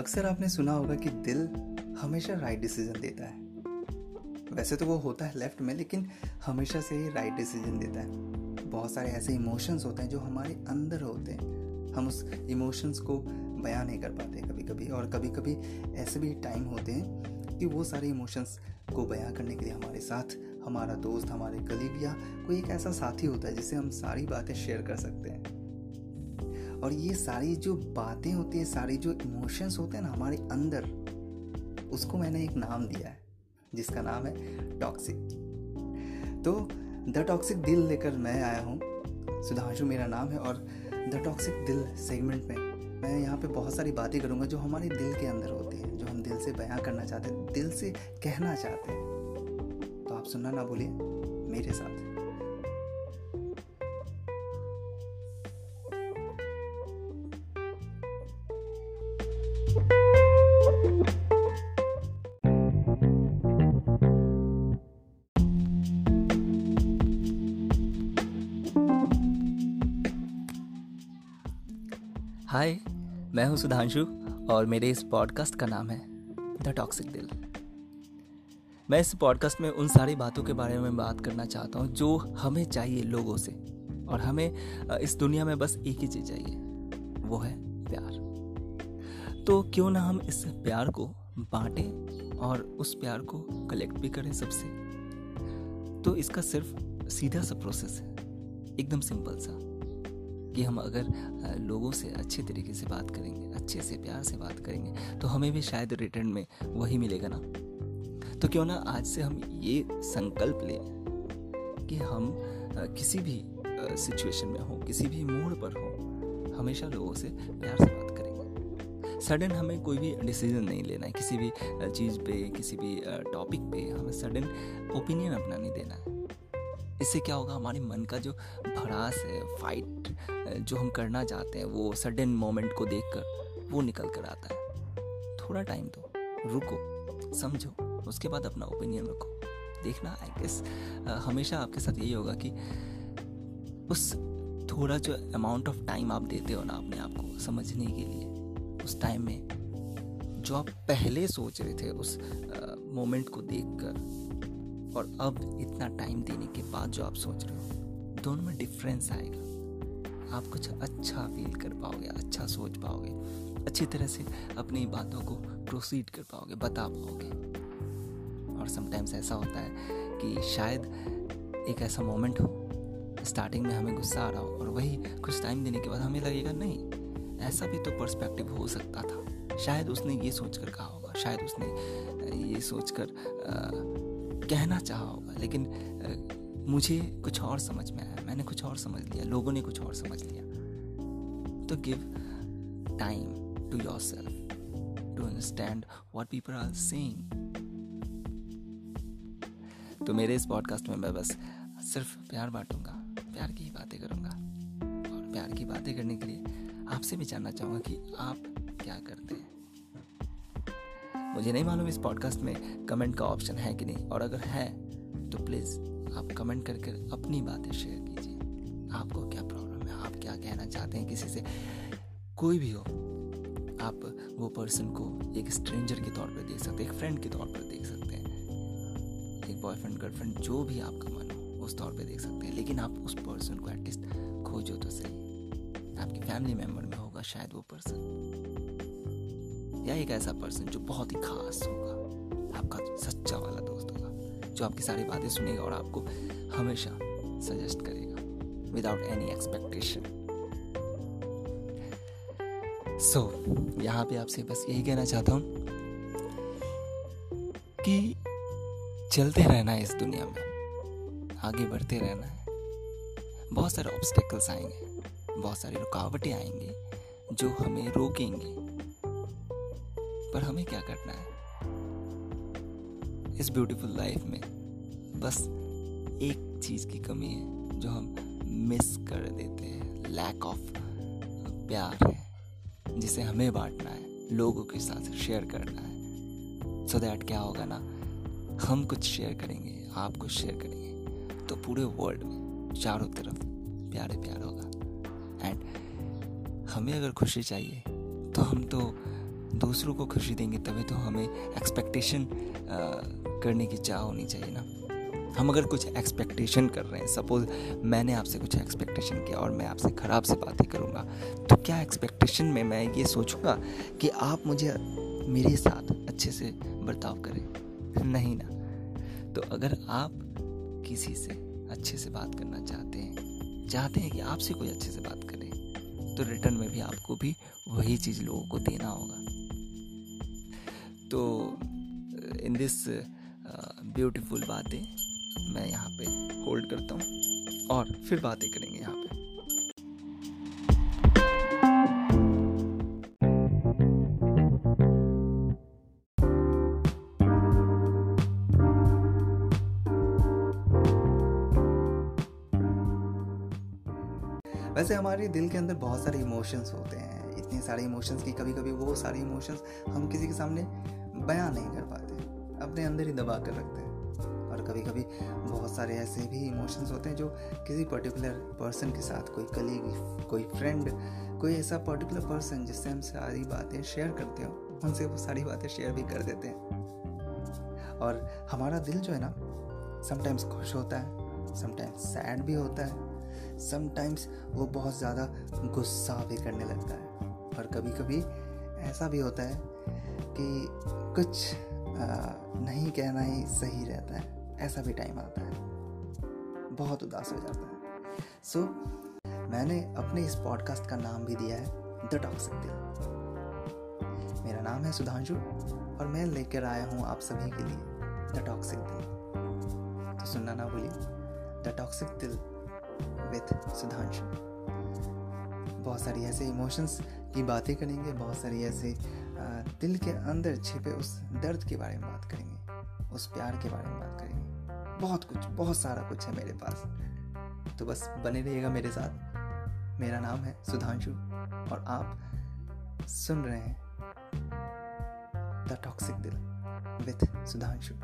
अक्सर आपने सुना होगा कि दिल हमेशा राइट डिसीज़न देता है। वैसे तो वो होता है लेफ़्ट में, लेकिन हमेशा से ही राइट डिसीज़न देता है। बहुत सारे ऐसे इमोशंस होते हैं जो हमारे अंदर होते हैं। हम उस इमोशंस को बयान नहीं कर पाते कभी कभी और कभी कभी ऐसे भी टाइम होते हैं कि वो सारे इमोशंस को बयां करने के लिए हमारे साथ, हमारा दोस्त, हमारे कलीग या कोई एक ऐसा साथी होता है जिससे हम सारी बातें शेयर कर सकते हैं। और ये सारी जो बातें होती है, सारी जो इमोशंस होते हैं ना हमारे अंदर, उसको मैंने एक नाम दिया है, जिसका नाम है टॉक्सिक तो द टॉक्सिक दिल लेकर मैं आया हूँ। सुधांशु मेरा नाम है और द टॉक्सिक दिल सेगमेंट में मैं यहाँ पे बहुत सारी बातें करूँगा जो हमारे दिल के अंदर होती हैं, जो हम दिल से बयां करना चाहते हैं, दिल से कहना चाहते हैं। तो आप सुनना ना भूलिए, मेरे साथ। हाय मैं हूँ सुधांशु और मेरे इस पॉडकास्ट का नाम है द टॉक्सिक दिल मैं इस पॉडकास्ट में उन सारी बातों के बारे में बात करना चाहता हूँ जो हमें चाहिए लोगों से और हमें इस दुनिया में बस एक ही चीज़ चाहिए, वो है प्यार। तो क्यों ना हम इस प्यार को बांटें और उस प्यार को कलेक्ट भी करें सबसे? तो इसका सिर्फ़ सीधा सा प्रोसेस है, एकदम सिंपल सा। कि हम अगर लोगों से अच्छे तरीके से बात करेंगे, अच्छे से प्यार से बात करेंगे तो हमें भी शायद रिटर्न में वही मिलेगा ना? तो क्यों ना आज से हम ये संकल्प लें कि हम किसी भी सिचुएशन में हो, किसी भी मूड पर हो, हमेशा लोगों से प्यार से बात करेंगे। सडन हमें कोई भी डिसीज़न नहीं लेना है, किसी भी चीज़ पे, किसी भी टॉपिक पे हमें सडन ओपिनियन अपना नहीं देना है। इससे क्या होगा, हमारे मन का जो भड़ास है फाइट जो हम करना चाहते हैं, वो सडन मोमेंट को देख कर वो निकल कर आता है। थोड़ा टाइम दो, रुको, समझो, उसके बाद अपना ओपिनियन रखो। देखना आई गेस हमेशा आपके साथ यही होगा कि उस थोड़ा जो अमाउंट ऑफ़ टाइम आप देते हो ना अपने आप को समझने के लिए, उस टाइम में जो आप पहले सोच रहे थे, उस मोमेंट को देखकर और अब इतना टाइम देने के बाद जो आप सोच रहे हो, दोनों में डिफरेंस आएगा। आप कुछ अच्छा फील कर पाओगे अच्छा सोच पाओगे, अच्छी तरह से अपनी बातों को प्रोसीड कर पाओगे, बता पाओगे। और समटाइम्स ऐसा होता है कि शायद एक ऐसा मोमेंट हो स्टार्टिंग में हमें गुस्सा आ रहा हो और वही कुछ टाइम देने के बाद हमें लगेगा, नहीं, ऐसा भी तो पर्सपेक्टिव हो सकता था। शायद उसने ये सोचकर कहा होगा, शायद उसने ये सोचकर कहना चाहा होगा, लेकिन मुझे कुछ और समझ में आया। मैंने कुछ और समझ लिया, लोगों ने कुछ और समझ लिया। तो give time to yourself to understand what people are saying तो मेरे इस पॉडकास्ट में मैं बस सिर्फ़ प्यार बांटूँगा, प्यार की ही बातें करूँगा। और प्यार की बातें करने के लिए आपसे भी जानना चाहूँगा कि आप क्या करते हैं। मुझे नहीं मालूम इस पॉडकास्ट में कमेंट का ऑप्शन है कि नहीं। और अगर है तो प्लीज़ आप कमेंट करके अपनी बातें शेयर कीजिए। आपको क्या प्रॉब्लम है? आप क्या कहना चाहते हैं किसी से? कोई भी हो, आप वो पर्सन को एक स्ट्रेंजर के तौर पर देख सकते हैं, एक फ्रेंड के तौर पर देख सकते हैं। एक बॉयफ्रेंड गर्लफ्रेंड जो भी आपका मन हो, उस तौर पर देख सकते हैं। लेकिन आप उस पर्सन को एटलीस्ट खोजो तो सही। आपकी फैमिली मेंबर में होगा शायद वो पर्सन या एक ऐसा पर्सन जो बहुत ही खास होगा, आपका सच्चा वाला दोस्त होगा, जो आपकी सारी बातें सुनेगा और आपको हमेशा सजेस्ट करेगा विदाउट एनी एक्सपेक्टेशन सो यहाँ पे आपसे बस यही कहना चाहता हूँ कि चलते रहना है इस दुनिया में, आगे बढ़ते रहना है। बहुत सारे ऑब्स्टेकल्स आएँगे, बहुत सारी रुकावटें आएँगी, जो हमें रोकेंगे। पर हमें क्या करना है? इस ब्यूटीफुल लाइफ में बस एक चीज़ की कमी है, जो हम मिस कर देते हैं। लैक ऑफ़ प्यार है, जिसे हमें बांटना है, लोगों के साथ शेयर करना है। सो so दैट क्या होगा ना, हम कुछ शेयर करेंगे, आप कुछ शेयर करेंगे तो पूरे वर्ल्ड में चारों तरफ़ प्यारे प्यार होगा। एंड हमें अगर खुशी चाहिए तो हम तो दूसरों को खुशी देंगे, तभी तो हमें एक्सपेक्टेशन करने की चाह होनी चाहिए ना। हम अगर कुछ एक्सपेक्टेशन कर रहे हैं सपोज़ मैंने आपसे कुछ एक्सपेक्टेशन किया और मैं आपसे ख़राब से बातें करूँगा तो क्या एक्सपेक्टेशन में मैं ये सोचूँगा कि आप मुझे मेरे साथ अच्छे से बर्ताव करें? नहीं ना। तो अगर आप किसी से अच्छे से बात करना चाहते हैं चाहते हैं कि आपसे कोई अच्छे से बात करे तो रिटर्न में भी आपको भी वही चीज़ लोगों को देना होगा। तो इन दिस ब्यूटीफुल बातें मैं यहाँ पे होल्ड करता हूँ और फिर बातें करेंगे यहाँ पे। वैसे हमारे दिल के अंदर बहुत सारे इमोशंस होते हैं। इतने सारे इमोशंस की कभी कभी वो सारे इमोशंस हम किसी के सामने बयान नहीं कर पाते, अपने अंदर ही दबा कर रखते हैं। और कभी कभी बहुत सारे ऐसे भी इमोशंस होते हैं जो किसी पर्टिकुलर पर्सन के साथ, कोई कलीग कोई फ्रेंड कोई ऐसा पर्टिकुलर पर्सन जिससे हम सारी बातें शेयर करते हो, उनसे वो सारी बातें शेयर भी कर देते हैं। और हमारा दिल जो है ना समटाइम्स खुश होता है समटाइम्स सैड भी होता है समटाइम्स वो बहुत ज़्यादा गुस्सा भी करने लगता है। और कभी कभी ऐसा भी होता है कि कुछ नहीं कहना ही सही रहता है। ऐसा भी टाइम आता है। बहुत उदास हो जाता है। सो so, मैंने अपने इस पॉडकास्ट का नाम भी दिया है द टॉक्सिक दिल मेरा नाम है सुधांशु और मैं लेकर आया हूँ आप सभी के लिए द टॉक्सिक दिल तो सुनना ना भूलिए। The toxic Dil with Sudhanshu. बहुत सारी ऐसे इमोशंस की बातें करेंगे, बहुत सारी ऐसे दिल के अंदर छिपे उस दर्द के बारे में बात करेंगे, उस प्यार के बारे में बात करेंगे। बहुत कुछ, बहुत सारा कुछ है मेरे पास। तो बस बने रहिएगा मेरे साथ। मेरा नाम है सुधांशु और आप सुन रहे हैं the toxic Dil with Sudhanshu.